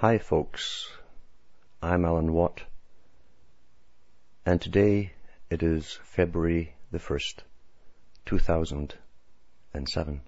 Hi folks, I'm Alan Watt, and today it is February the 1st, 2007.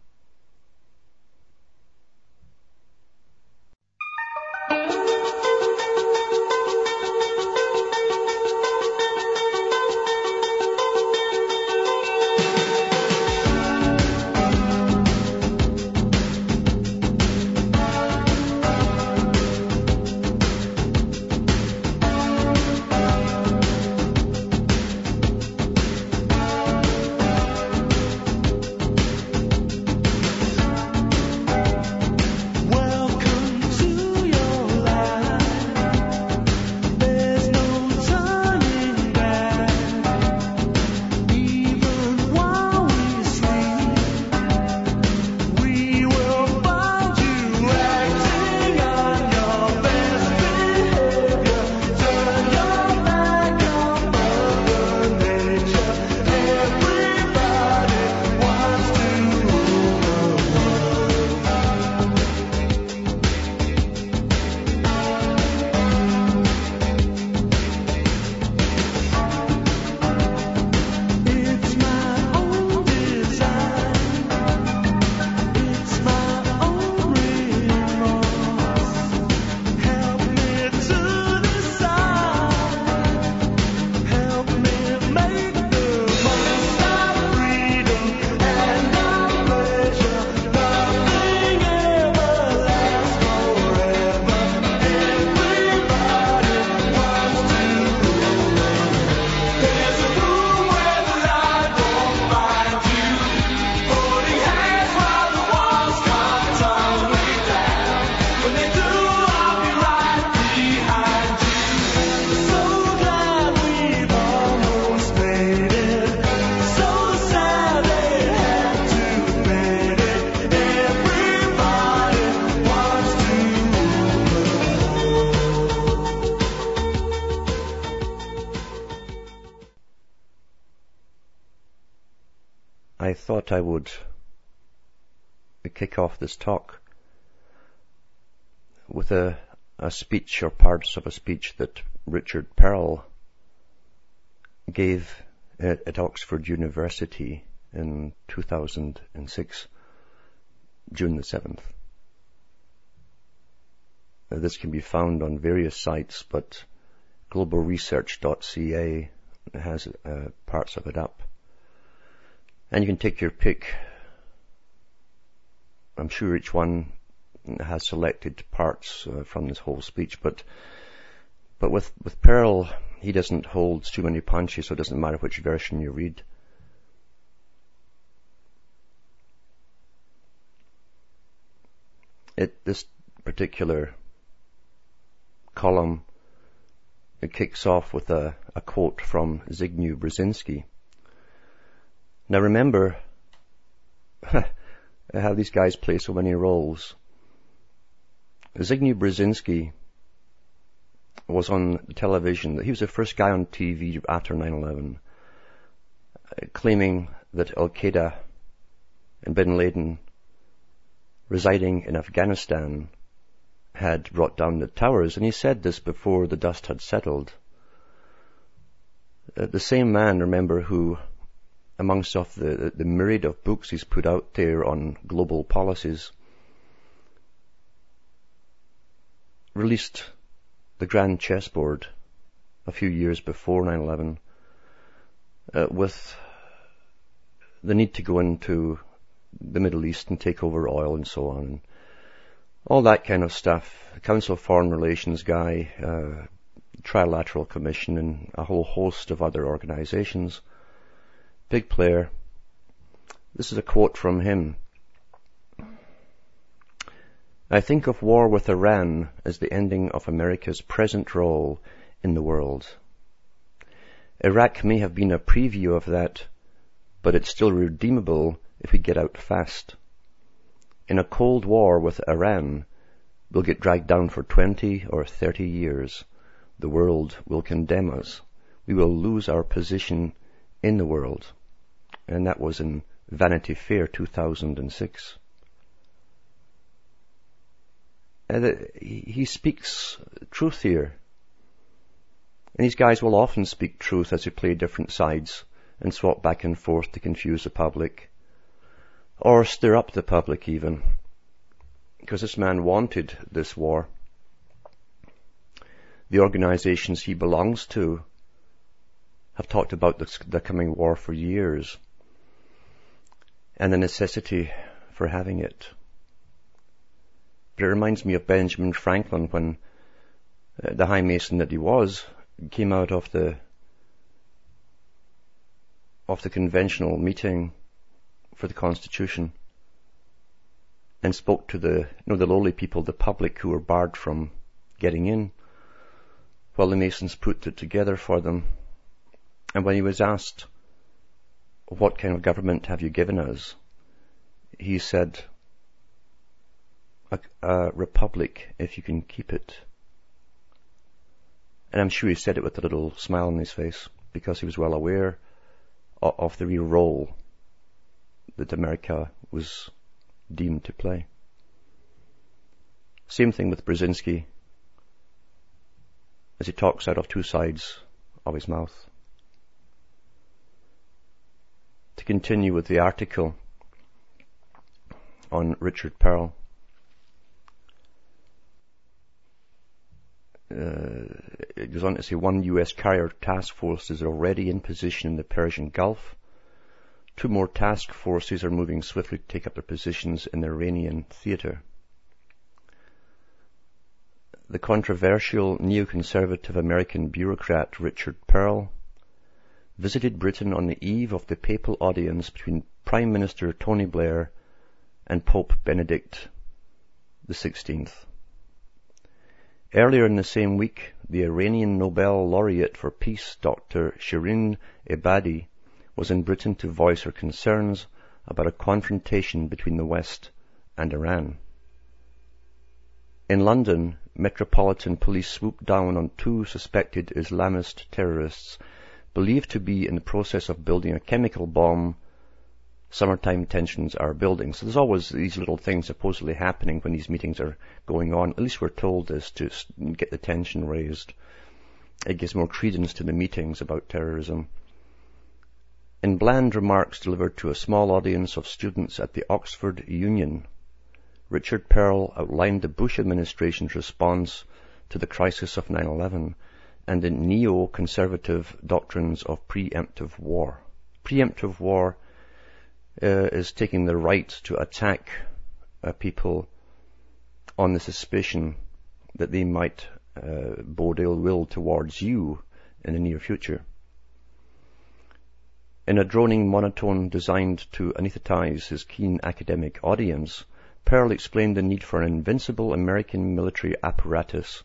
I would kick off this talk with a, a speech or parts of a speech that Richard Perle gave at, at Oxford University in 2006, June the 7th. Now, this can be found on various sites, but globalresearch.ca has uh, parts of it up. And you can take your pick. I'm sure each one has selected parts uh, from this whole speech, but but with with Perle, he doesn't hold too many punches, so it doesn't matter which version you read. It this particular column it kicks off with a, a quote from Zygmunt Brzezinski. Now remember how these guys play so many roles. Zygmunt Brzezinski was on television. He was the first guy on TV after 9-11 uh, claiming that Al-Qaeda and bin Laden residing in Afghanistan had brought down the towers. And he said this before the dust had settled. Uh, the same man, remember, who amongst of the, the myriad of books he's put out there on global policies, released the Grand Chessboard a few years before 9-11 uh, with the need to go into the Middle East and take over oil and so on. And All that kind of stuff. The Council of Foreign Relations guy, uh, Trilateral Commission and a whole host of other organizations big player. This is a quote from him. I think of war with Iran as the ending of America's present role in the world. Iraq may have been a preview of that, but it's still redeemable if we get out fast. In a cold war with Iran, we'll get dragged down for 20 or 30 years. The world will condemn us. We will lose our position in the world and that was in Vanity Fair 2006. uh, he speaks truth here. And these guys will often speak truth as they play different sides and swap back and forth to confuse the public. Or stir up the public even. Because this man wanted this war. The organizations he belongs to have talked about this, the coming war for years and the necessity for having it. But it reminds me of Benjamin Franklin when uh, the high mason that he was came out of the of the conventional meeting for the Constitution and spoke to the you know the lowly people, the public who were barred from getting in, while the Masons put it together for them. And when he was asked, "What kind of government have you given us?" he said, "A, a republic, if you can keep it." And I'm sure he said it with a little smile on his face because he was well aware of, the real role that America was deemed to play. Same thing with Brzezinski as he talks out of two sides of his mouth. To continue with the article on Richard Perle. Uh, it goes on to say one US carrier task force is already in position in the Persian Gulf. Two more task forces are moving swiftly to take up their positions in the Iranian theater. The controversial neoconservative American bureaucrat Richard Perle visited Britain on the eve of the papal audience between Prime Minister Tony Blair and Pope Benedict XVI. Earlier in the same week, the Iranian Nobel laureate for peace, Dr. Shirin Ebadi, was in Britain to voice her concerns about a confrontation between the West and Iran. In London, Metropolitan Police swooped down on two suspected Islamist terrorists believed to be in the process of building a chemical bomb summertime tensions are building. So there's always these little things supposedly happening when these meetings are going on. At least we're told this to get the tension raised. It gives more credence to the meetings about terrorism. In bland remarks delivered to a small audience of students at the Oxford Union, Richard Perle outlined the Bush administration's response to the crisis of 9-11 and the neo-conservative doctrines of preemptive war. Preemptive war uh, is taking the right to attack uh, people on the suspicion that they might uh, bode ill will towards you in the near future. In a droning monotone designed to anesthetize his keen academic audience, Perle explained the need for an invincible American military apparatus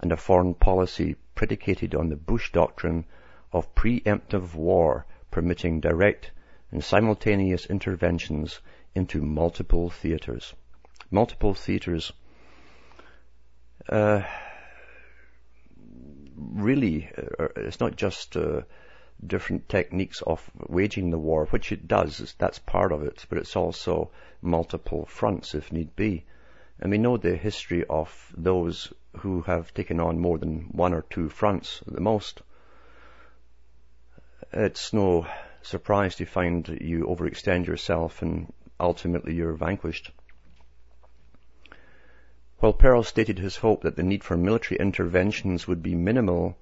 and a foreign policy predicated on the Bush doctrine of preemptive war permitting direct and simultaneous interventions into multiple theaters. Multiple theaters. Uh, really, uh, it's not just uh, different techniques of waging the war, which it does, that's part of it, but it's also multiple fronts if need be. And we know the history of those who have taken on more than one or two fronts at the most. It's no surprise to find that you overextend yourself and ultimately you're vanquished. While Perle stated his hope that the need for military interventions would be minimal,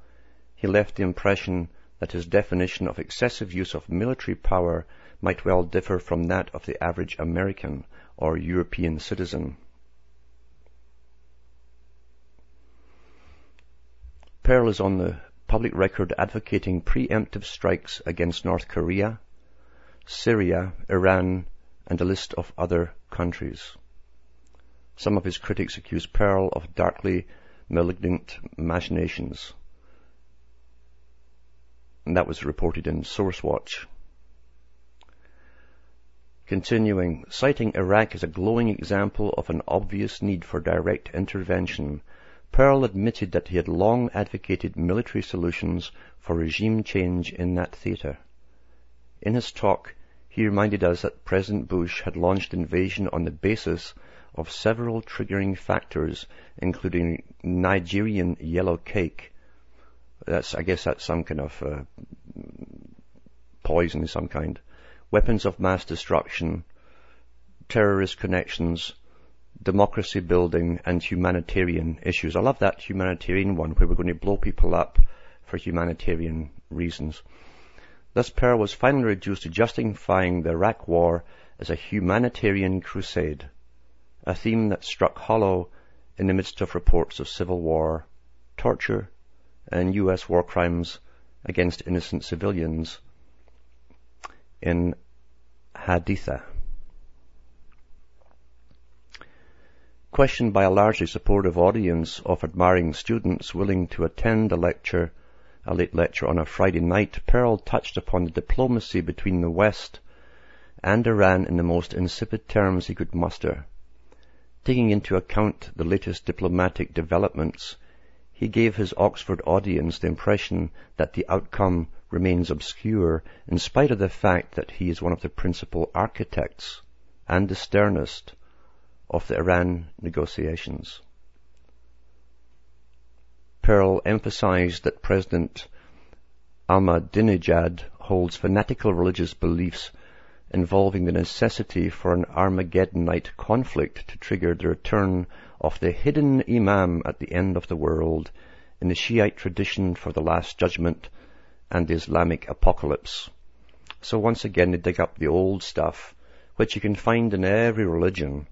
he left the impression that his definition of excessive use of military power might well differ from that of the average American or European citizen. Perle is on the public record advocating preemptive strikes against North Korea, Syria, Iran, and a list of other countries. Some of his critics accuse Perle of darkly malignant machinations. And that was reported in SourceWatch. Continuing, citing Iraq as a glowing example of an obvious need for direct intervention, Perle admitted that he had long advocated military solutions for regime change in that theater. In his talk, he reminded us that President Bush had launched invasion on the basis of several triggering factors, including Nigerian yellow cake. That's, I guess that's some kind of uh, poison of some kind. Weapons of mass destruction, terrorist connections, democracy building, and humanitarian issues. I love that humanitarian one where we're going to blow people up for humanitarian reasons. This Perle was finally reduced to justifying the Iraq War as a humanitarian crusade, a theme that struck hollow in the midst of reports of civil war, torture, and U.S. war crimes against innocent civilians in Haditha. Questioned by a largely supportive audience of admiring students willing to attend a lecture, a late lecture on a Friday night, Perle touched upon the diplomacy between the West and Iran in the most insipid terms he could muster. Taking into account the latest diplomatic developments, he gave his Oxford audience the impression that the outcome remains obscure in spite of the fact that he is one of the principal architects and the sternest of the Iran negotiations. Perle emphasized that President Ahmadinejad holds fanatical religious beliefs involving the necessity for an Armageddonite conflict to trigger the return of the hidden Imam at the end of the world in the Shiite tradition for the Last Judgment and the Islamic Apocalypse. So once again they dig up the old stuff, which you can find in every religion,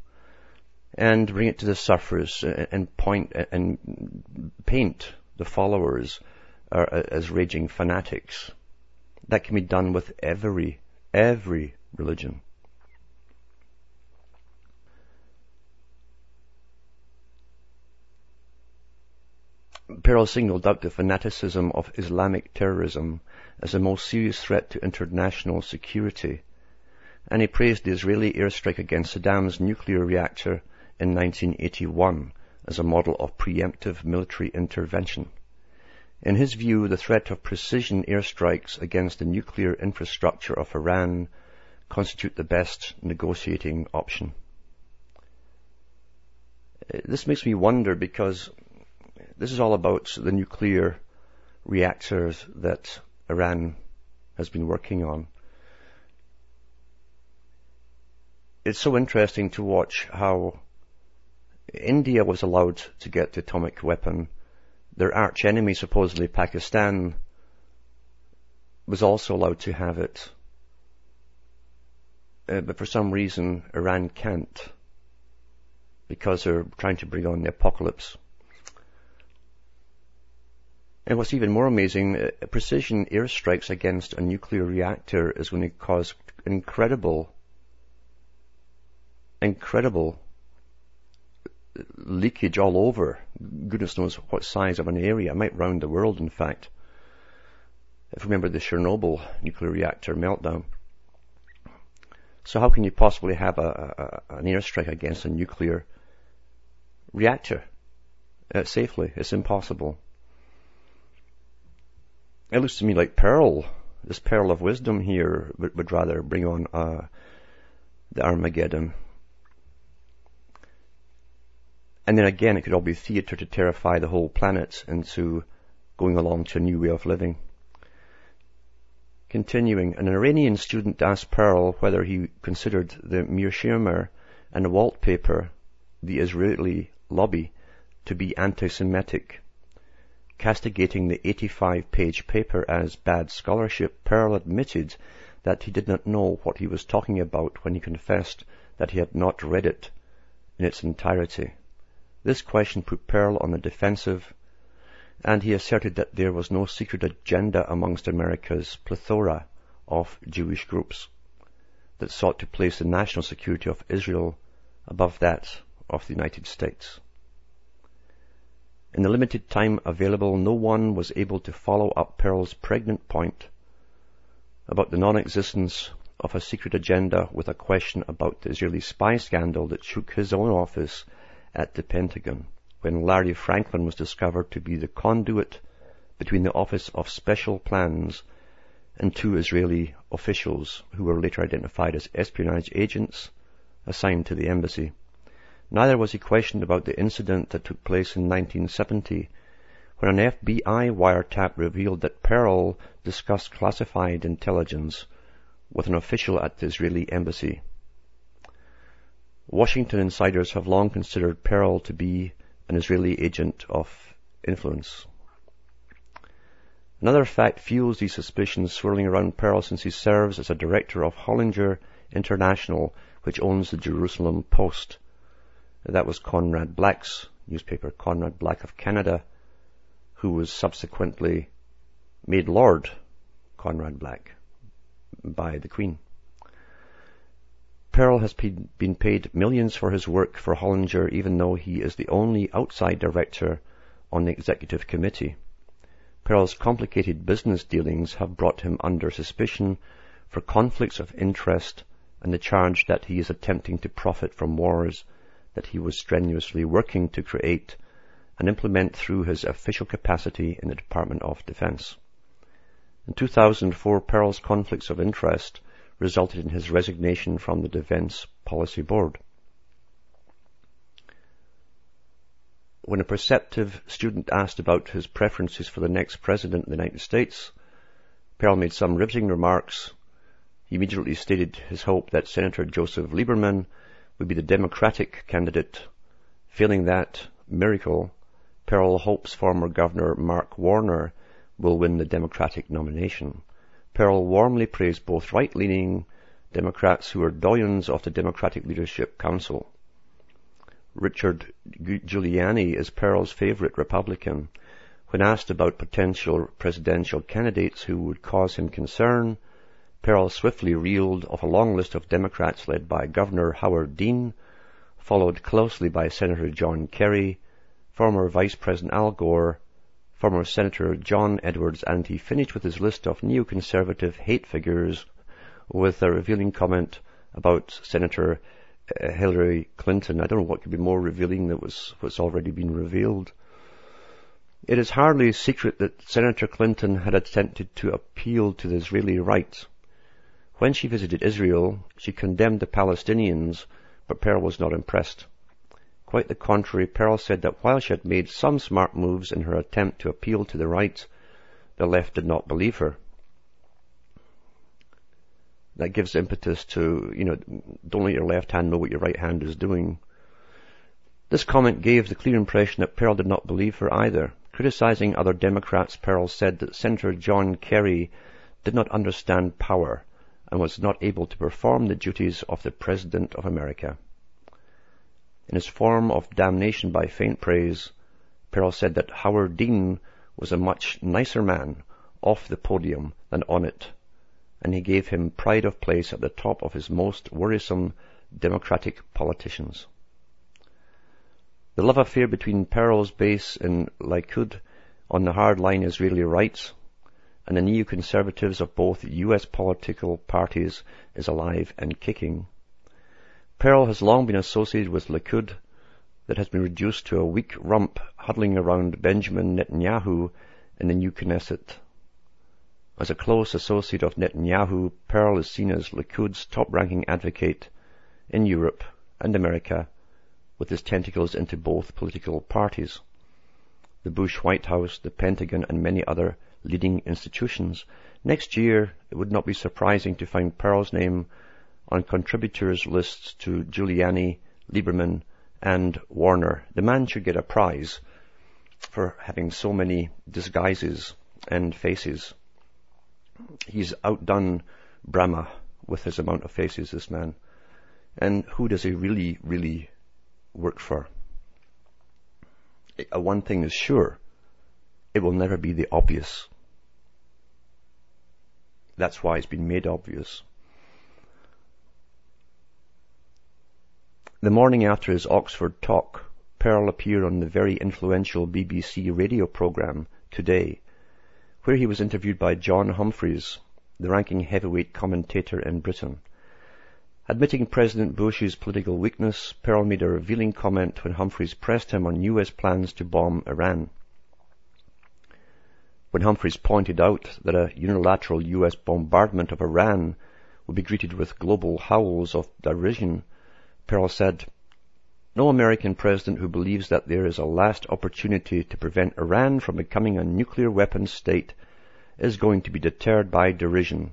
and bring it to the surface and point and paint the followers uh, as raging fanatics. That can be done with every, every religion. Perle singled out the fanaticism of Islamic terrorism as the most serious threat to international security, and he praised the Israeli airstrike against Saddam's nuclear reactor in 1981 as a model of preemptive military intervention. In his view, the threat of precision airstrikes against the nuclear infrastructure of Iran constitute the best negotiating option. This makes me wonder because this is all about the nuclear reactors that Iran has been working on. It's so interesting to watch how India was allowed to get the atomic weapon. Their arch enemy, supposedly Pakistan, was also allowed to have it. Uh, but for some reason, Iran can't because they're trying to bring on the apocalypse. And what's even more amazing, uh, precision airstrikes against a nuclear reactor is going to cause incredible, incredible leakage all over. Goodness knows what size of an area. It might round the world, in fact. If you remember the Chernobyl nuclear reactor meltdown. So how can you possibly have a, a, an airstrike against a nuclear reactor uh, safely? It's impossible it looks to me like Perle, this Pearl of Wisdom here, would, would rather bring on uh, the Armageddon. And then again, it could all be theatre to terrify the whole planet into going along to a new way of living. Continuing, an Iranian student asked Perle whether he considered the Mearsheimer and the Walt paper, the Israeli lobby, to be anti-Semitic. Castigating the 85-page paper as bad scholarship, Perle admitted that he did not know what he was talking about when he confessed that he had not read it in its entirety. This question put Perle on the defensive, and he asserted that there was no secret agenda amongst America's plethora of Jewish groups that sought to place the national security of Israel above that of the United States. In the limited time available, no one was able to follow up Perle's pregnant point about the non-existence of a secret agenda with a question about the Israeli spy scandal that shook his own office at the Pentagon when Larry Franklin was discovered to be the conduit between the Office of Special Plans and two Israeli officials who were later identified as espionage agents assigned to the embassy. Neither was he questioned about the incident that took place in 1970 when an FBI wiretap revealed that Perle discussed classified intelligence with an official at the Israeli embassy. Washington insiders have long considered Perle to be an Israeli agent of influence. Another fact fuels these suspicions swirling around Perle since he serves as a director of Hollinger International, which owns the Jerusalem Post. That was Conrad Black's newspaper, Conrad Black of Canada, who was subsequently made Lord Conrad Black by the Queen. Perle has been paid millions for his work for Hollinger even though he is the only outside director on the executive committee. Perle's complicated business dealings have brought him under suspicion for conflicts of interest and the charge that he is attempting to profit from wars that he was strenuously working to create and implement through his official capacity in the Department of Defense. In 2004, Perle's conflicts of interest resulted in his resignation from the Defense Policy Board. When a perceptive student asked about his preferences for the next president of the United States, Perle made some riveting remarks. He immediately stated his hope that Senator Joseph Lieberman would be the Democratic candidate. Failing that miracle, Perle hopes former Governor Mark Warner will win the Democratic nomination. Perle warmly praised both right-leaning Democrats who are doyens of the Democratic Leadership Council. Richard Giuliani is Perle's favorite Republican. When asked about potential presidential candidates who would cause him concern, Perle swiftly reeled off a long list of Democrats led by Governor Howard Dean, followed closely by Senator John Kerry, former Vice President Al Gore, former Senator John Edwards, and he finished with his list of neoconservative hate figures with a revealing comment about Senator uh, Hillary Clinton. I don't know what could be more revealing than was, what's already been revealed. It is hardly a secret that Senator Clinton had attempted to appeal to the Israeli right. When she visited Israel, she condemned the Palestinians, but Perle was not impressed. Quite the contrary, Perle said that while she had made some smart moves in her attempt to appeal to the right, the left did not believe her. That gives impetus to, you know, don't let your left hand know what your right hand is doing. This comment gave the clear impression that Perle did not believe her either. Criticizing other Democrats, Perle said that Senator John Kerry did not understand power and was not able to perform the duties of the President of America. In his form of damnation by faint praise, Perle said that Howard Dean was a much nicer man off the podium than on it, and he gave him pride of place at the top of his most worrisome Democratic politicians. The love affair between Perle's base in Likud on the hardline Israeli rights and the neoconservatives of both U.S. political parties is alive and kicking. Perle has long been associated with Likud that has been reduced to a weak rump huddling around Benjamin Netanyahu in the new Knesset. As a close associate of Netanyahu, Perle is seen as Likud's top-ranking advocate in Europe and America with his tentacles into both political parties. The Bush White House, the Pentagon, and many other leading institutions. Next year, it would not be surprising to find Perle's name on contributors lists to Giuliani, Lieberman, and Warner. The man should get a prize for having so many disguises and faces. He's outdone Brahma with his amount of faces, this man. And who does he really, really work for? Uh, one thing is sure. It will never be the obvious. That's why it's been made obvious. The morning after his Oxford talk, Perle appeared on the very influential BBC radio program Today, where he was interviewed by John Humphrys, the ranking heavyweight commentator in Britain. Admitting President Bush's political weakness, Perle made a revealing comment when Humphrys pressed him on US plans to bomb Iran. When Humphrys pointed out that a unilateral US bombardment of Iran would be greeted with global howls of derision, Perle said, No American president who believes that there is a last opportunity to prevent Iran from becoming a nuclear weapons state is going to be deterred by derision.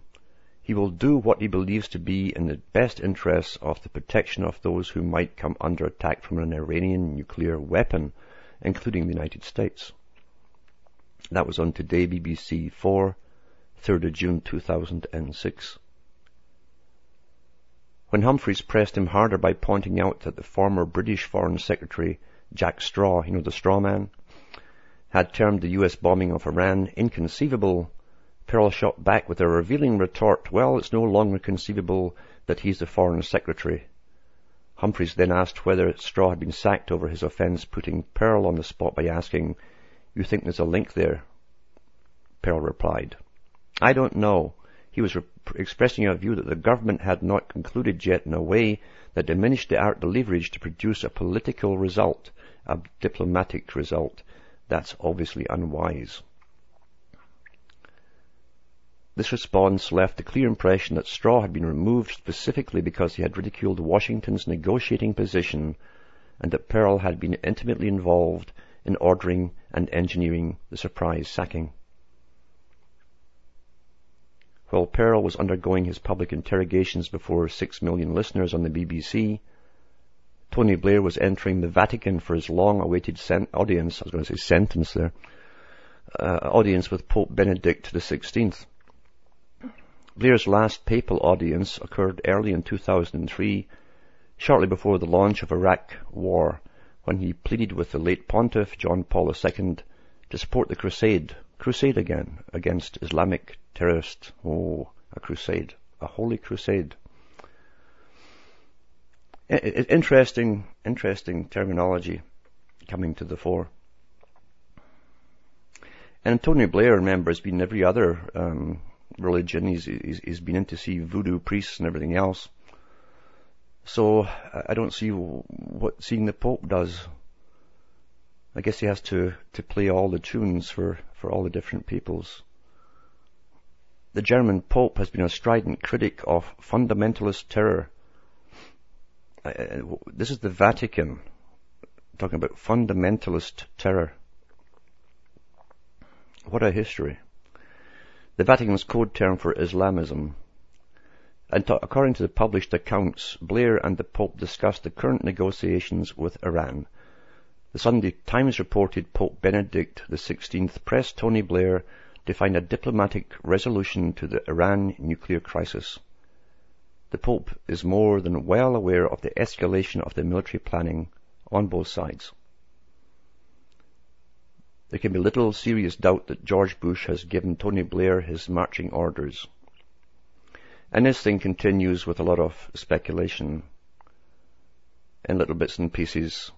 He will do what he believes to be in the best interests of the protection of those who might come under attack from an Iranian nuclear weapon, including the United States. That was on Today BBC 4, 3rd of June 2006. When Humphrys pressed him harder by pointing out that the former British Foreign Secretary, Jack Straw, you know, the straw man, had termed the US bombing of Iran inconceivable, Perle shot back with a revealing retort, well, it's no longer conceivable that he's the Foreign Secretary. Humphrys then asked whether Straw had been sacked over his offence, putting Perle on the spot by asking, you think there's a link there? Perle replied, I don't know. He was re- expressing a view that the government had not concluded yet in a way that diminished the art leverage to produce a political result, a diplomatic result. That's obviously unwise. This response left the clear impression that Straw had been removed specifically because he had ridiculed Washington's negotiating position and that Perle had been intimately involved in ordering and engineering the surprise sacking. While Perle was undergoing his public interrogations before six million listeners on the BBC, Tony Blair was entering the Vatican for his long-awaited sen- audience, I was going to say sentence there, uh, audience with Pope Benedict XVI. Blair's last papal audience occurred early in 2003, shortly before the launch of Iraq war, when he pleaded with the late pontiff, John Paul II, to support the crusade, crusade again, against Islamic terrorists. Oh, a crusade, a holy crusade. interesting, interesting terminology coming to the fore. And Tony Blair, remember, has been every other um, religion. He's, he's, he's been in to see voodoo priests and everything else. So I don't see what seeing the Pope does. I guess he has to, to play all the tunes for, for all the different peoples. The German Pope has been a strident critic of fundamentalist terror. Uh, uh, this is the Vatican talking about fundamentalist terror. What a history. The Vatican's code term for Islamism. And to, according to the published accounts, Blair and the Pope discussed the current negotiations with Iran. The Sunday Times reported Pope Benedict XVI pressed Tony Blair to find a diplomatic resolution to the Iran nuclear crisis. The Pope is more than well aware of the escalation of the military planning on both sides. There can be little serious doubt that George Bush has given Tony Blair his marching orders. And this thing continues with a lot of speculation in little bits and pieces.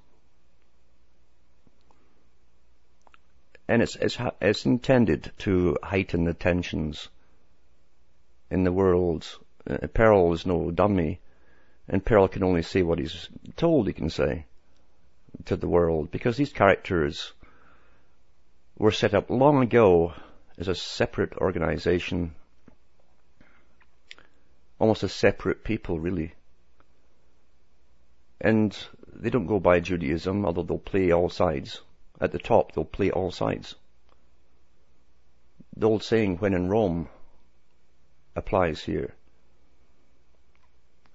And it's, it's, it's intended to heighten the tensions in the world. Uh, Perle is no dummy, and Perle can only say what he's told he can say to the world, because these characters were set up long ago as a separate organization, almost a separate people really. And they don't go by Judaism, although they'll play all sides. At the top, they'll play all sides. The old saying, when in Rome, applies here.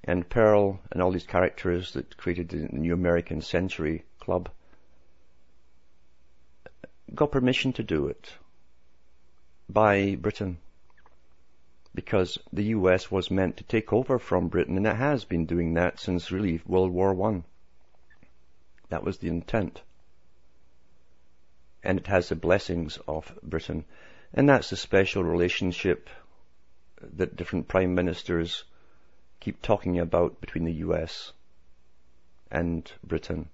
And Perle and all these characters that created the New American Century Club got permission to do it by Britain because the US was meant to take over from Britain and it has been doing that since really World War One. That was the intent. And it has the blessings of Britain. And that's the special relationship that different prime ministers keep talking about between the US and Britain.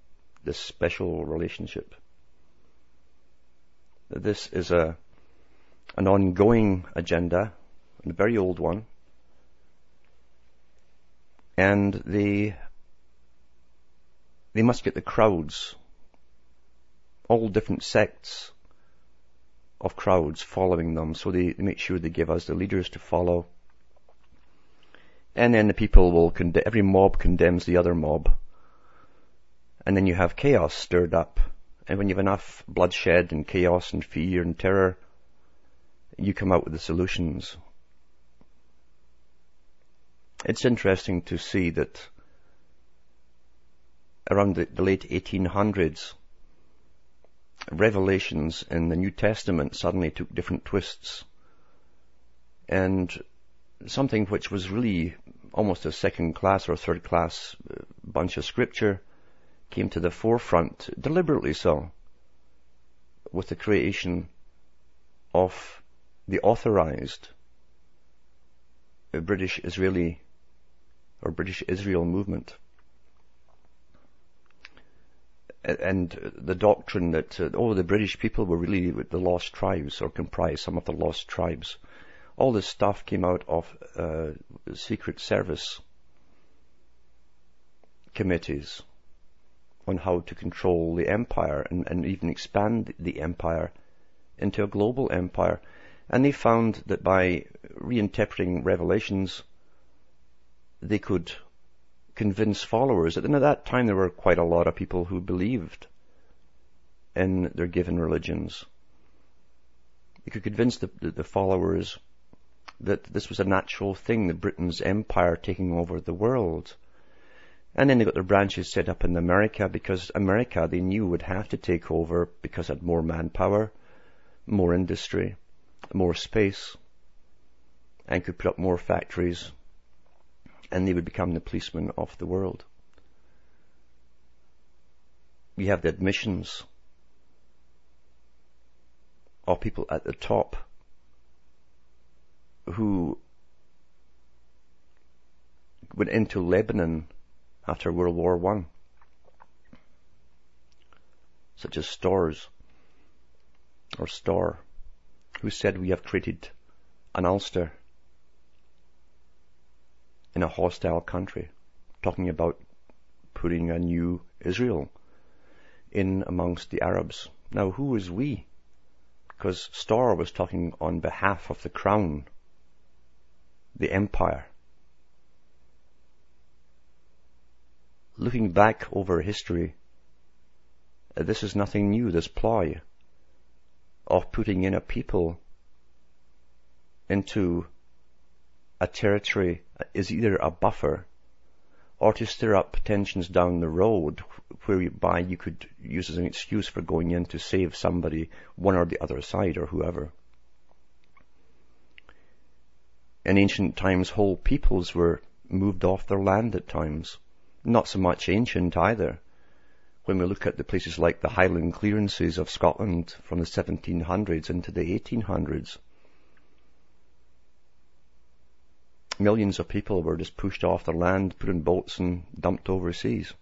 This special relationship. This is a an ongoing agenda, a very old one, and they they must get the crowds, all different sects of crowds following them, so they, make sure they give us the leaders to follow. And then the people will, conde- every mob condemns the other mob. And then you have chaos stirred up. And when you have enough bloodshed and chaos and fear and terror, you come out with the solutions. It's interesting to see that around the, the late 1800s, revelations in the New Testament suddenly took different twists. And something which was really almost a second class or third class uh, bunch of scripture came to the forefront, deliberately so, with the creation of the authorized British Israeli or British Israel movement and the doctrine that uh, oh the British people were really the lost tribes or comprised some of the lost tribes. All this stuff came out of uh, Secret Service committees on how to control the empire and, and even expand the empire into a global empire. And they found that by reinterpreting revelations, they could convince followers. And at that time there were quite a lot of people who believed in their given religions. You could convince the, the, the followers that this was a natural thing, the Britain's empire taking over the world. And then they got their branches set up in America because America they knew would have to take over because it had more manpower, more industry, more space, and could put up more factories and they would become the policemen of the world. We have the admissions of people at the top who went into Lebanon after World War One, such as Storrs or Storr, who said we have created an Ulster in a hostile country, talking about putting a new Israel in amongst the Arabs. Now, who is we? Because Storr was talking on behalf of the crown, the empire. Looking back over history, uh, this is nothing new, this ploy of putting in a people into a territory is either a buffer or to stir up tensions down the road whereby you could use as an excuse for going in to save somebody, one or the other side or whoever. In ancient times, whole peoples were moved off their land at times. Not so much ancient either. When we look at the places like the Highland clearances of Scotland from the 1700s into the 1800s, millions of people were just pushed off their land, put in boats and dumped overseas.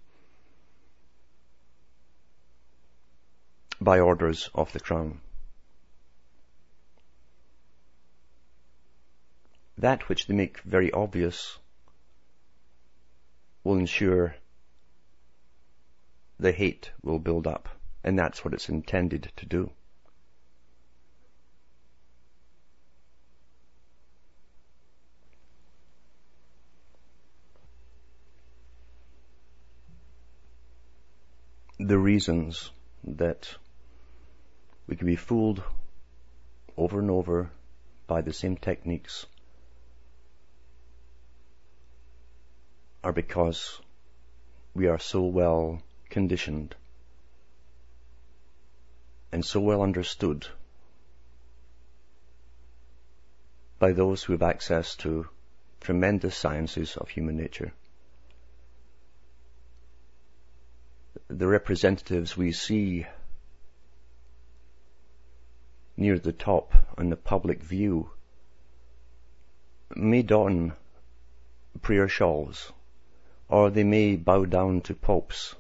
By orders of the Crown. That which they make very obvious will ensure the hate will build up, and that's what it's intended to do. The reasons that we can be fooled over and over by the same techniques are because we are so well conditioned and so well understood by those who have access to tremendous sciences of human nature. The representatives we see near the top on the public view may don prayer shawls, or they may bow down to popes,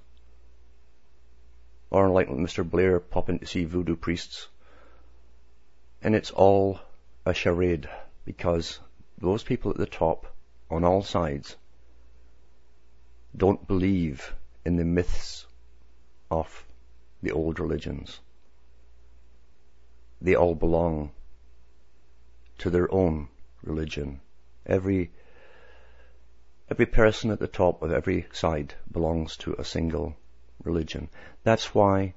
or like Mr. Blair pop in to see voodoo priests. And it's all a charade because those people at the top on all sides don't believe in the myths of the old religions. They all belong to their own religion. Every, every person at the top of every side belongs to a single religion. That's why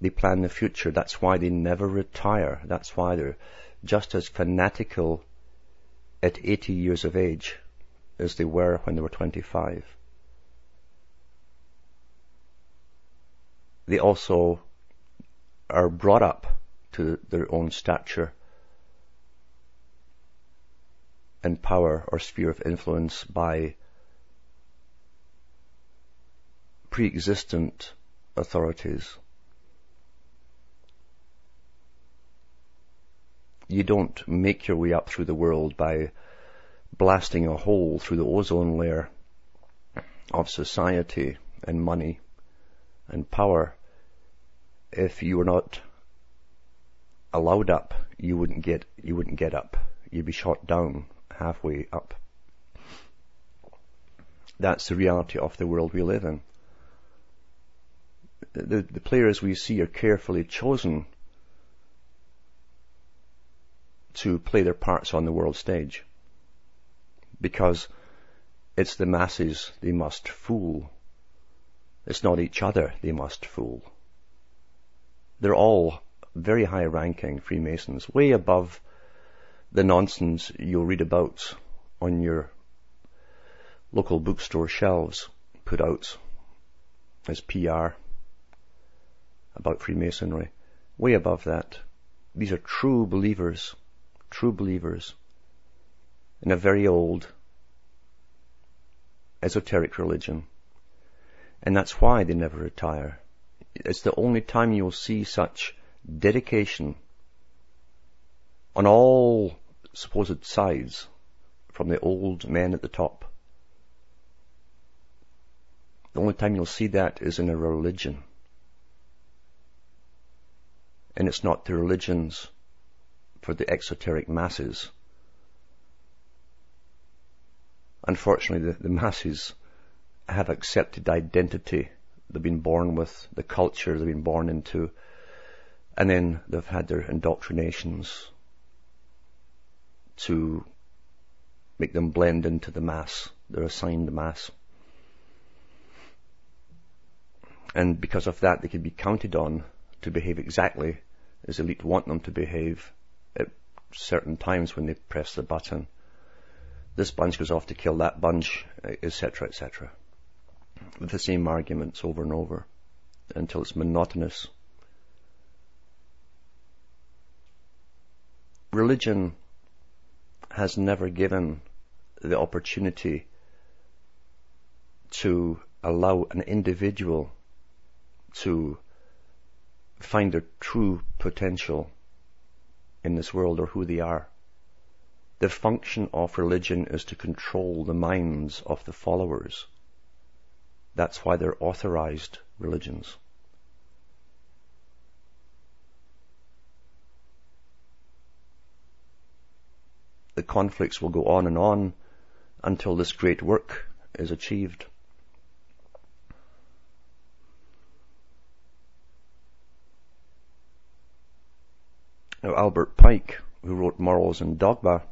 they plan the future. That's why they never retire. That's why they're just as fanatical at 80 years of age as they were when they were 25. They also are brought up to their own stature and power or sphere of influence by pre-existent authorities. You don't make your way up through the world by blasting a hole through the ozone layer of society and money and power. If you were not allowed up, you wouldn't get, you wouldn't get up. You'd be shot down halfway up. That's the reality of the world we live in. The, the players we see are carefully chosen to play their parts on the world stage. Because it's the masses they must fool. It's not each other they must fool. They're all very high ranking Freemasons, way above the nonsense you'll read about on your local bookstore shelves put out as PR about Freemasonry. Way above that. These are true believers, true believers in a very old esoteric religion. And that's why they never retire. It's the only time you'll see such dedication on all supposed sides from the old men at the top. The only time you'll see that is in a religion. And it's not the religions for the exoteric masses. Unfortunately, the, the masses have accepted identity they've been born with, the culture they've been born into, and then they've had their indoctrinations to make them blend into the mass, their assigned mass. And because of that, they can be counted on to behave exactly as elite want them to behave at certain times when they press the button. This bunch goes off to kill that bunch, etc., etc. With the same arguments over and over until it's monotonous. Religion has never given the opportunity to allow an individual to find their true potential in this world or who they are. The function of religion is to control the minds of the followers. That's why they're authorized religions. The conflicts will go on and on until this great work is achieved. Now, Albert Pike, who wrote Morals and Dogma,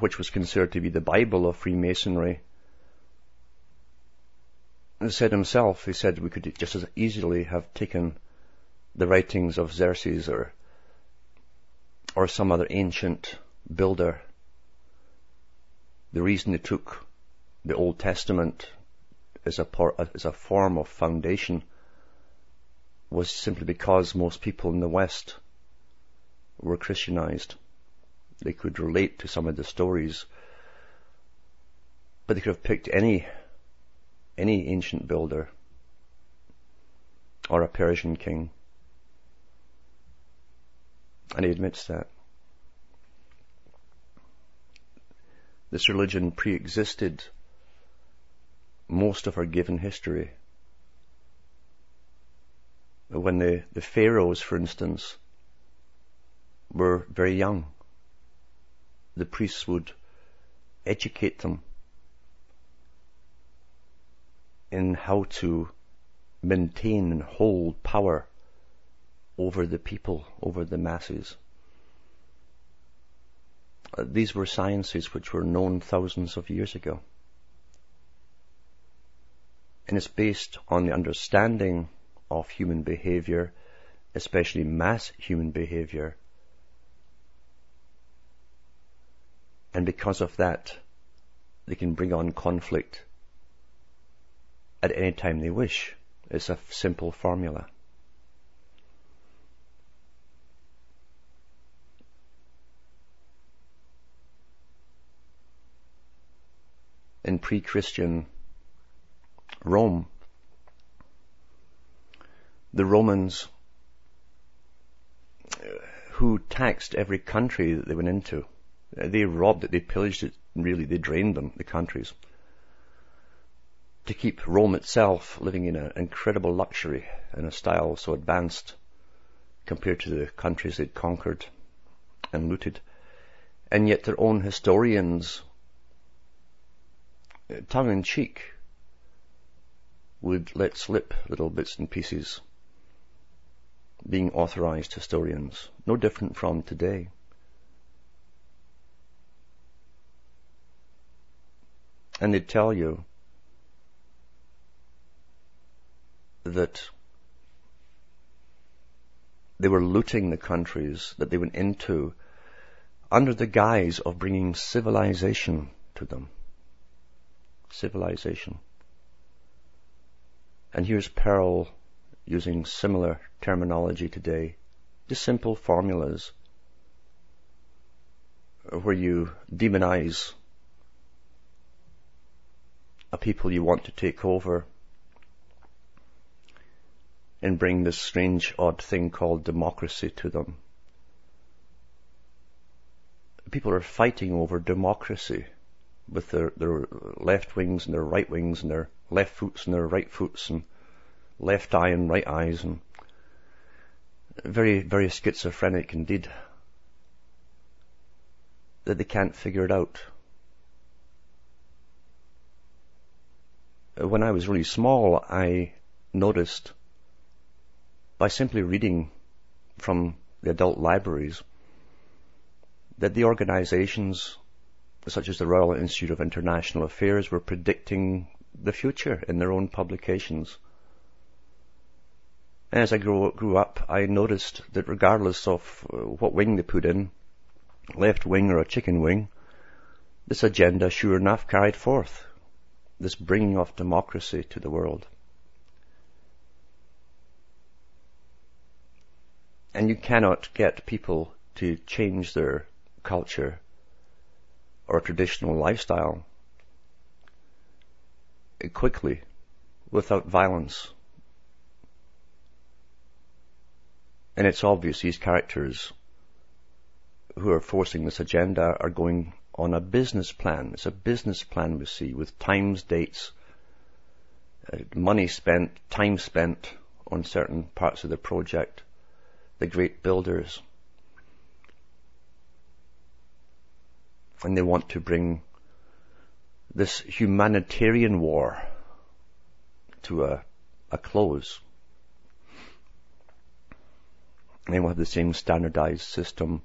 which was considered to be the Bible of Freemasonry, said himself, he said we could just as easily have taken the writings of Xerxes or, or some other ancient builder. The reason they took the Old Testament as a, as a form of foundation was simply because most people in the West were Christianized. They could relate to some of the stories, but they could have picked any, any ancient builder or a Persian king. And he admits that. This religion pre-existed most of our given history when the, the pharaohs, for instance, were very young, the priests would educate them in how to maintain and hold power over the people, over the masses. Uh, these were sciences which were known thousands of years ago. And it's based on the understanding of human behavior, especially mass human behavior. And because of that, they can bring on conflict at any time they wish. It's a simple formula. In pre-Christian Rome, the Romans uh, who taxed every country that they went into. They robbed it, they pillaged it, really, they drained them, the countries to keep Rome itself living in an incredible luxury in a style so advanced compared to the countries they'd conquered and looted. And yet their own historians, uh, tongue in cheek, would let slip little bits and pieces, being authorized historians, no different from today. And they'd tell you that they were looting the countries that they went into under the guise of bringing civilization to them. Civilization. And here's Perle using similar terminology today. Just simple formulas where you demonize a people you want to take over and bring this strange, odd thing called democracy to them. People are fighting over democracy with their, their left wings and their right wings and their left foots and their right foots and left eye and right eyes and very, very schizophrenic indeed that they can't figure it out. When I was really small, I noticed by simply reading from the adult libraries that the organizations such as the Royal Institute of International Affairs were predicting the future in their own publications. As I grew, grew up, I noticed that regardless of uh, what wing they put in, left wing or a chicken wing, this agenda sure enough carried forth, this bringing of democracy to the world. And you cannot get people to change their culture or traditional lifestyle quickly without violence. And it's obvious these characters who are forcing this agenda are going on a business plan. It's a business plan we see with times, dates, uh, money spent, time spent on certain parts of the project the great builders. And they want to bring this humanitarian war to a, a close. They will have the same standardized system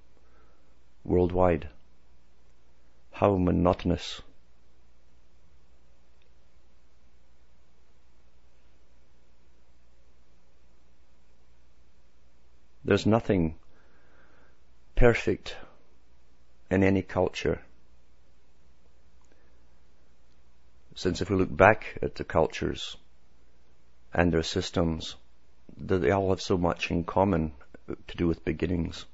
worldwide. How monotonous. There's nothing perfect in any culture. Since if we look back at the cultures and their systems, they all have so much in common to do with beginnings.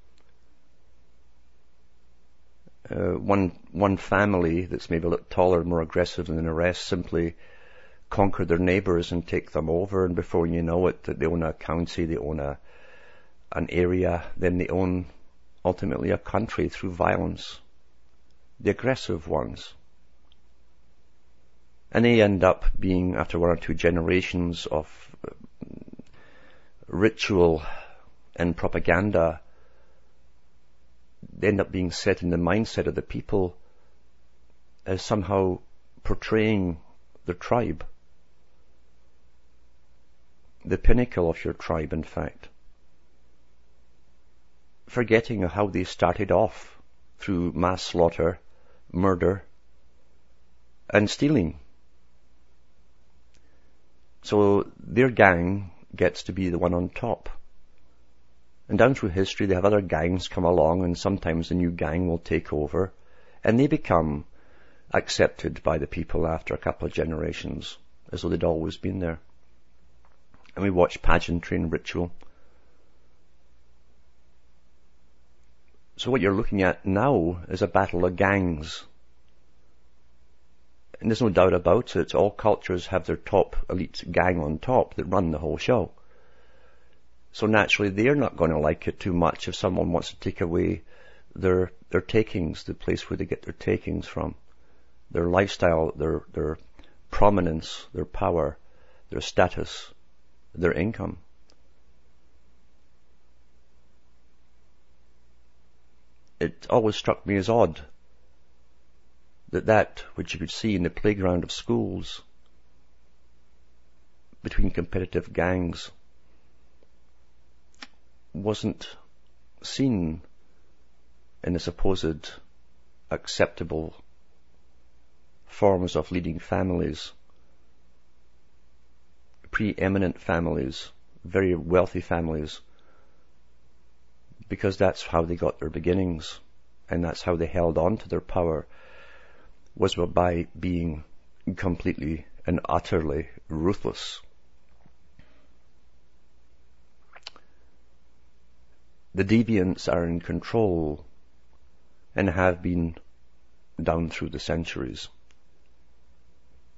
Uh, one one family that's maybe a little taller, more aggressive than the rest simply conquer their neighbours and take them over, and before you know it, they own a county, they own a an area, then they own ultimately a country through violence. The aggressive ones. And they end up being, after one or two generations of uh, ritual and propaganda, they end up being set in the mindset of the people as somehow portraying the tribe. The pinnacle of your tribe, in fact forgetting how they started off through mass slaughter, murder, and stealing. So their gang gets to be the one on top. And down through history, they have other gangs come along, and sometimes the new gang will take over, and they become accepted by the people after a couple of generations, as though they'd always been there. And we watch pageantry and ritual. So what you're looking at now is a battle of gangs. And there's no doubt about it, all cultures have their top elite gang on top that run the whole show. So naturally they're not going to like it too much if someone wants to take away their, their takings, the place where they get their takings from. Their lifestyle, their, their prominence, their power, their status, their income. It always struck me as odd that that which you could see in the playground of schools between competitive gangs wasn't seen in the supposed acceptable forms of leading families, preeminent families, very wealthy families, because that's how they got their beginnings and that's how they held on to their power was by being completely and utterly ruthless. The deviants are in control and have been down through the centuries.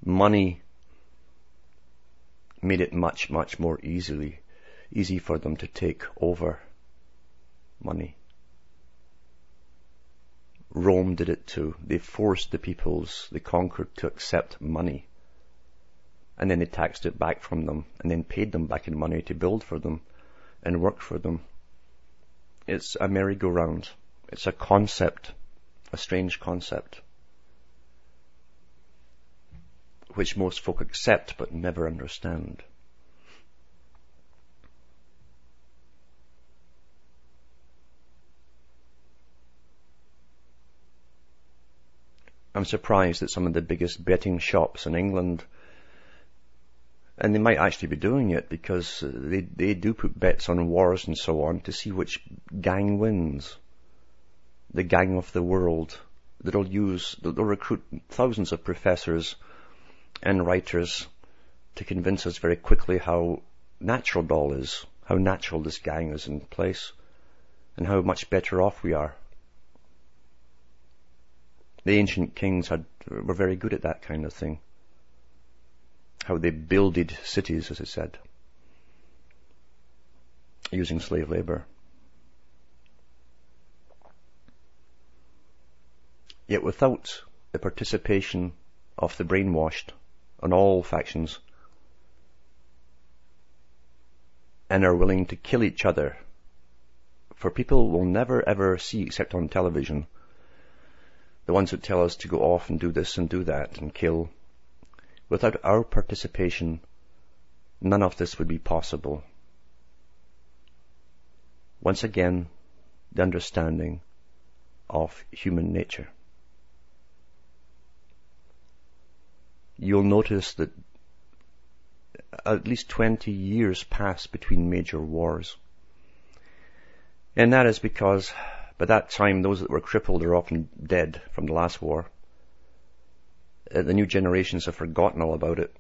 Money made it much, much more easily, easy for them to take over money. Rome did it too. They forced the peoples they conquered to accept money. And then they taxed it back from them and then paid them back in money to build for them and work for them. It's a merry-go-round. It's a concept, a strange concept, which most folk accept but never understand. I'm surprised that some of the biggest betting shops in England, and they might actually be doing it because uh, they, they do put bets on wars and so on to see which gang wins. The gang of the world. They'll use, they'll recruit thousands of professors and writers to convince us very quickly how natural doll is, how natural this gang is in place, and how much better off we are. The ancient kings had, were very good at that kind of thing. How they builded cities, as I said, using slave labor. Yet without the participation of the brainwashed on all factions and are willing to kill each other, for people will never ever see except on television the ones that tell us to go off and do this and do that and kill. Without our participation, none of this would be possible. Once again, the understanding of human nature. You'll notice that at least 20 years pass between major wars. And that is because by that time, those that were crippled are often dead from the last war. Uh, the new generations have forgotten all about it.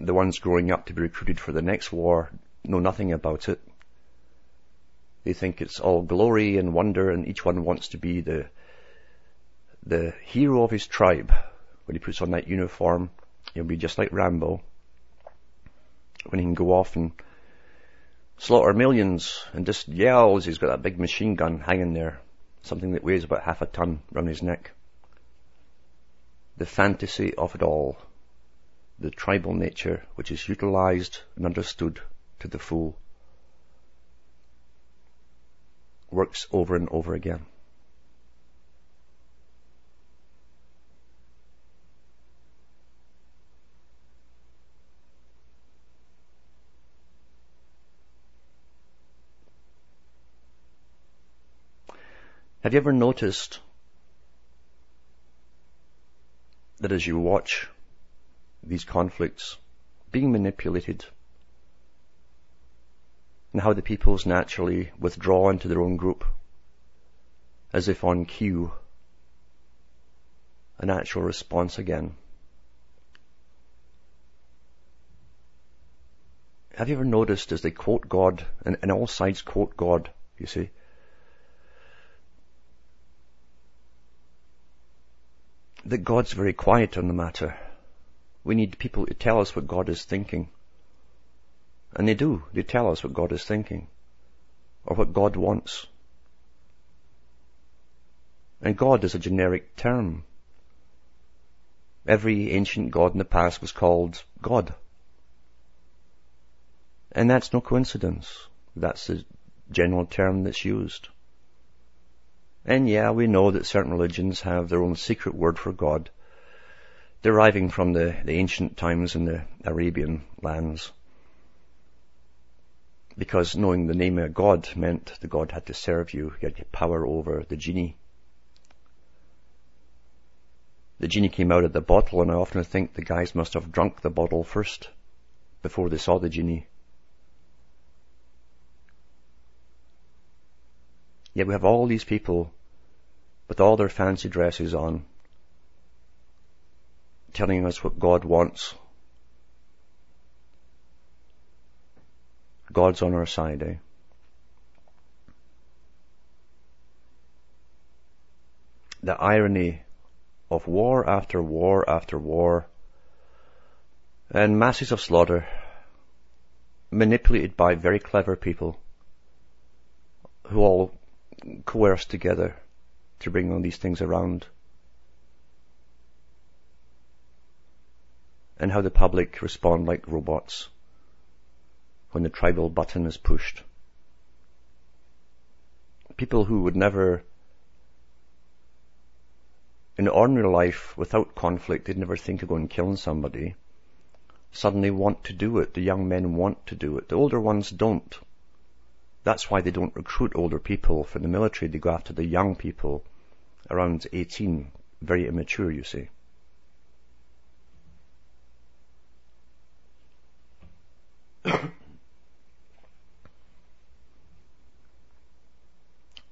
The ones growing up to be recruited for the next war know nothing about it. They think it's all glory and wonder and each one wants to be the, the hero of his tribe. When he puts on that uniform, he'll be just like Rambo. When he can go off and slaughter millions and just yells. He's got that big machine gun hanging there, something that weighs about half a ton around his neck. The fantasy of it all, the tribal nature which is utilized and understood to the full, works over and over again. Have you ever noticed that as you watch these conflicts being manipulated, and how the peoples naturally withdraw into their own group, as if on cue, a natural response again. Have you ever noticed as they quote God, and, and all sides quote God, you see, that God's very quiet on the matter. We need people to tell us what God is thinking. And they do. They tell us what God is thinking. Or what God wants. And God is a generic term. Every ancient God in the past was called God. And that's no coincidence. That's the general term that's used. And yeah, we know that certain religions have their own secret word for God, deriving from the, the ancient times in the Arabian lands. Because knowing the name of God meant the God had to serve you, he had power over the genie. The genie came out of the bottle and I often think the guys must have drunk the bottle first before they saw the genie. Yet we have all these people with all their fancy dresses on, telling us what God wants. God's on our side, eh? The irony of war after war after war and masses of slaughter manipulated by very clever people who all coerce together to bring all these things around. And how the public respond like robots when the tribal button is pushed. People who would never, in ordinary life, without conflict, they'd never think of going and killing somebody, suddenly want to do it. The young men want to do it. The older ones don't. That's why they don't recruit older people for the military. They go after the young people around 18, very immature, you see.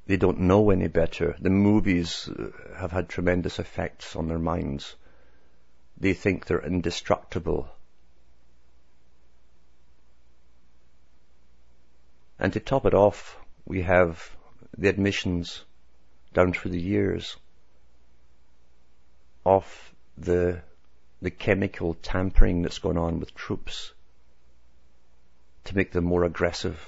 they don't know any better. The movies uh, have had tremendous effects on their minds. They think they're indestructible. And to top it off, we have the admissions down through the years of the the chemical tampering that's going on with troops to make them more aggressive.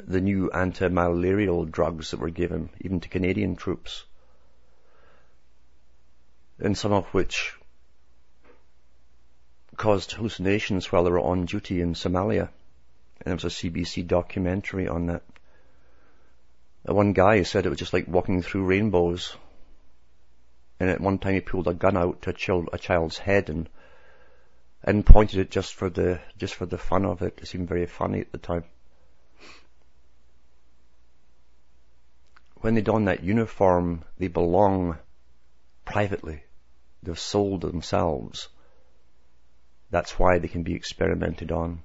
The new anti-malarial drugs that were given, even to Canadian troops, and some of which caused hallucinations while they were on duty in Somalia. And there was a CBC documentary on that. one guy said it was just like walking through rainbows. And at one time he pulled a gun out to a, child, a child's head and and pointed it just for the just for the fun of it. It seemed very funny at the time. When they don that uniform, they belong privately. They've sold themselves. That's why they can be experimented on.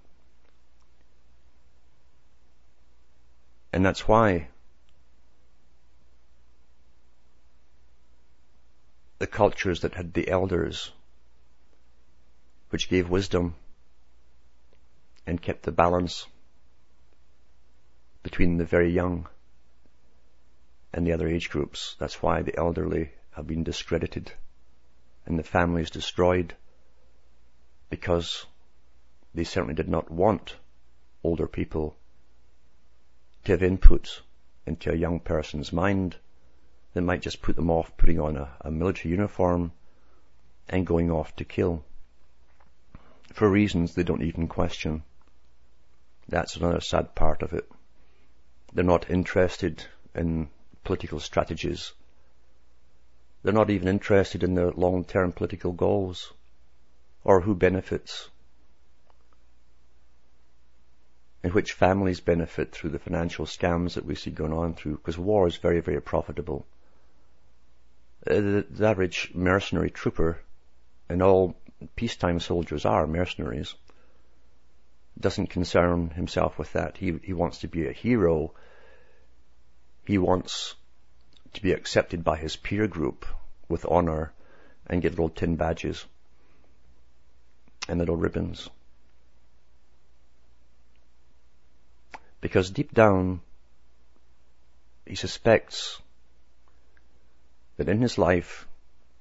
And that's why the cultures that had the elders, which gave wisdom and kept the balance between the very young and the other age groups. That's why the elderly have been discredited and the families destroyed because they certainly did not want older people to have input into a young person's mind that might just put them off putting on a, a military uniform and going off to kill for reasons they don't even question. That's another sad part of it. They're not interested in political strategies. They're not even interested in their long-term political goals or who benefits, and which families benefit through the financial scams that we see going on through, because war is very, very profitable. Uh, the, the average mercenary trooper, and all peacetime soldiers are mercenaries, doesn't concern himself with that. He, he wants to be a hero. He wants to be accepted by his peer group with honor and get little tin badges and little ribbons. Because deep down, he suspects that in his life,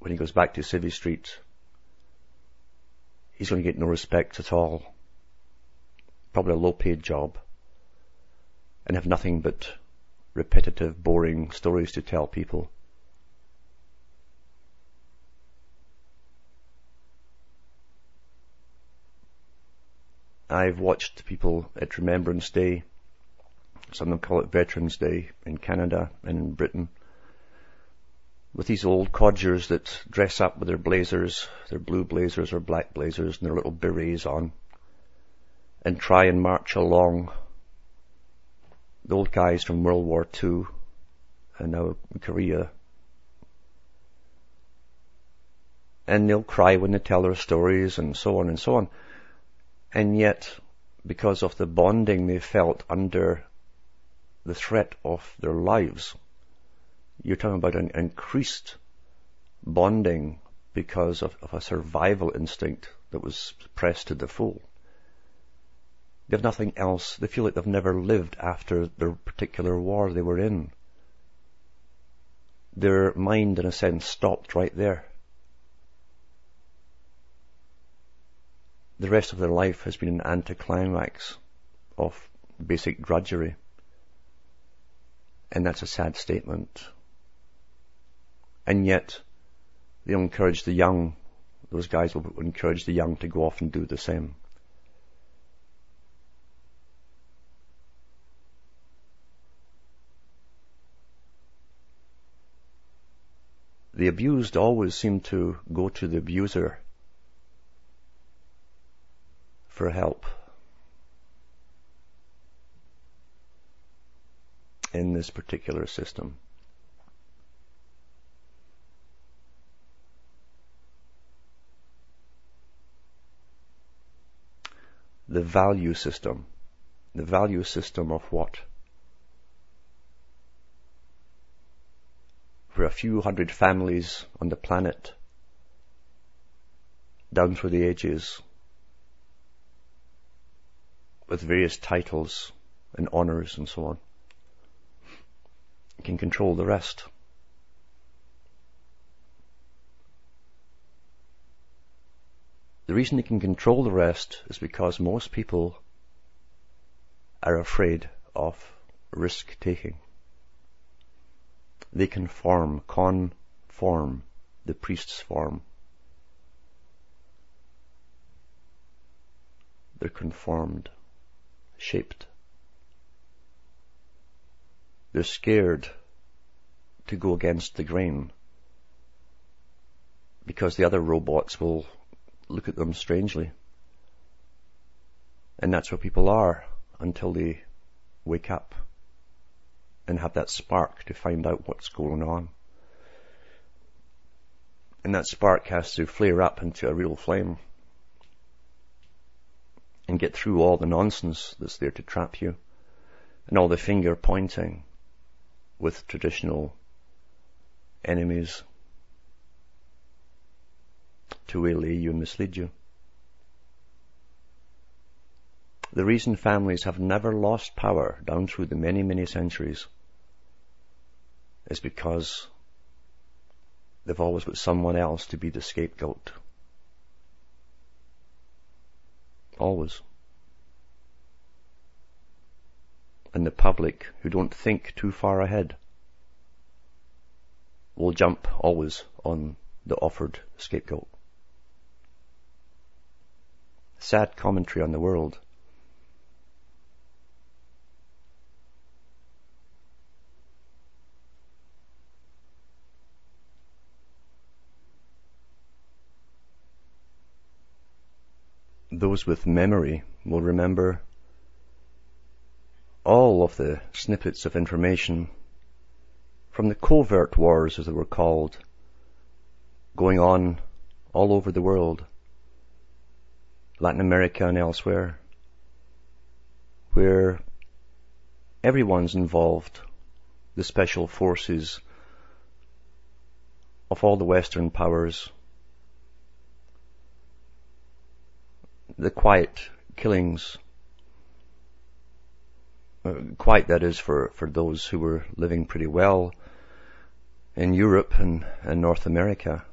when he goes back to Civvy Street, he's going to get no respect at all. Probably a low paid job. And have nothing but repetitive, boring stories to tell people. I've watched people at Remembrance Day some of them call it Veterans Day in Canada and in Britain. With these old codgers that dress up with their blazers, their blue blazers or black blazers and their little berets on and try and march along the old guys from World War II and now Korea. And they'll cry when they tell their stories and so on and so on. And yet, because of the bonding they felt under the threat of their lives. You're talking about an increased bonding because of, of a survival instinct that was pressed to the full. They have nothing else. They feel like they've never lived after the particular war they were in. Their mind, in a sense, stopped right there. The rest of their life has been an anticlimax of basic drudgery. And that's a sad statement. And yet, they encourage the young, those guys will encourage the young to go off and do the same. The abused always seem to go to the abuser for help. in this particular system. The value system. The value system of what? For a few hundred families on the planet, down through the ages, with various titles and honors and so on can control the rest. The reason they can control the rest is because most people are afraid of risk taking. They conform, conform the priest's form. They're conformed, shaped. They're scared to go against the grain because the other robots will look at them strangely. And that's where people are until they wake up and have that spark to find out what's going on. And that spark has to flare up into a real flame and get through all the nonsense that's there to trap you and all the finger pointing with traditional enemies to waylay you and mislead you. The reason families have never lost power down through the many, many centuries is because they've always got someone else to be the scapegoat. Always. and the public who don't think too far ahead will jump always on the offered scapegoat. Sad commentary on the world. Those with memory will remember all of the snippets of information from the covert wars, as they were called, going on all over the world, Latin America and elsewhere, where everyone's involved, the special forces of all the Western powers, the quiet killings, uh, quiet that is for, for those who were living pretty well in Europe and, and North America,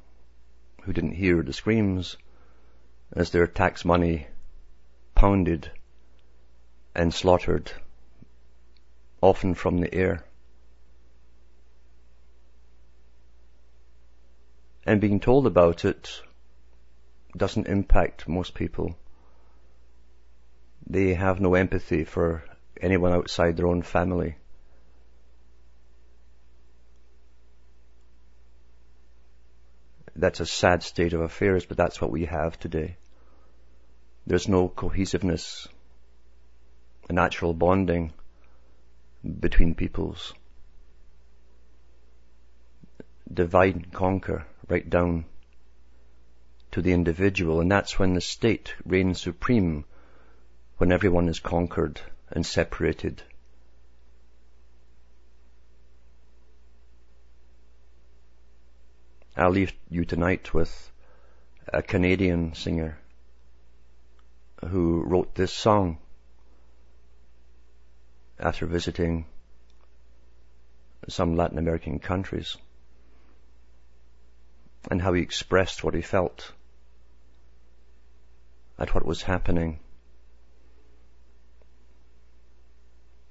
who didn't hear the screams as their tax money pounded and slaughtered, often from the air. And being told about it doesn't impact most people. They have no empathy for anyone outside their own family. That's a sad state of affairs, but that's what we have today. There's no cohesiveness, a natural bonding between peoples. Divide and conquer right down to the individual, and that's when the state reigns supreme, when everyone is conquered and separated. I'll leave you tonight with a Canadian singer who wrote this song after visiting some Latin American countries and how he expressed what he felt at what was happening.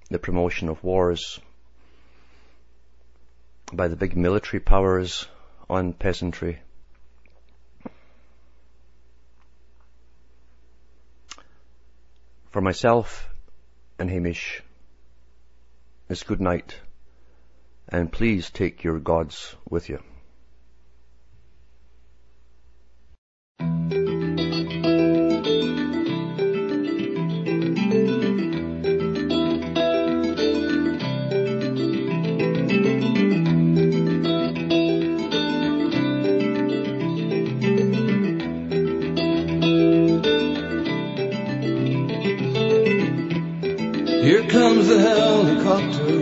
The promotion of wars by the big military powers on peasantry. For myself and Hamish, it's good night, and please take your gods with you. The helicopter.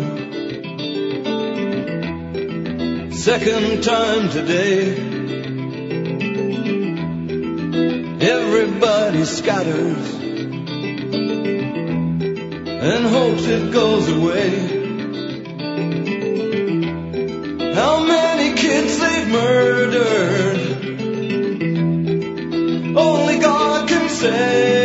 Second time today. Everybody scatters and hopes it goes away. How many kids they've murdered, only God can say.